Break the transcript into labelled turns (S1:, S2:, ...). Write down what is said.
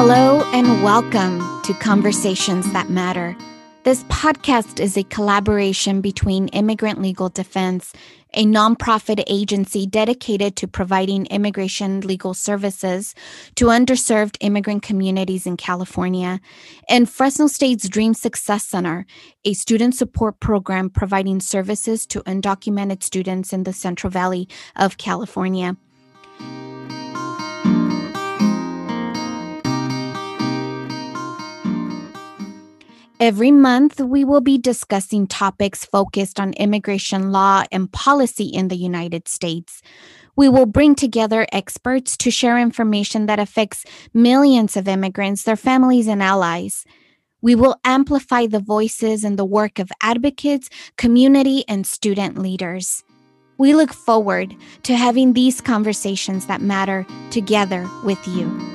S1: Hello and welcome to Conversations That Matter. This podcast is a collaboration between Immigrant Legal Defense, a nonprofit agency dedicated to providing immigration legal services to underserved immigrant communities in California, and Fresno State's Dream Success Center, a student support program providing services to undocumented students in the Central Valley of California. Every month, we will be discussing topics focused on immigration law and policy in the United States. We will bring together experts to share information that affects millions of immigrants, their families, and allies. We will amplify the voices and the work of advocates, community, and student leaders. We look forward to having these conversations that matter together with you.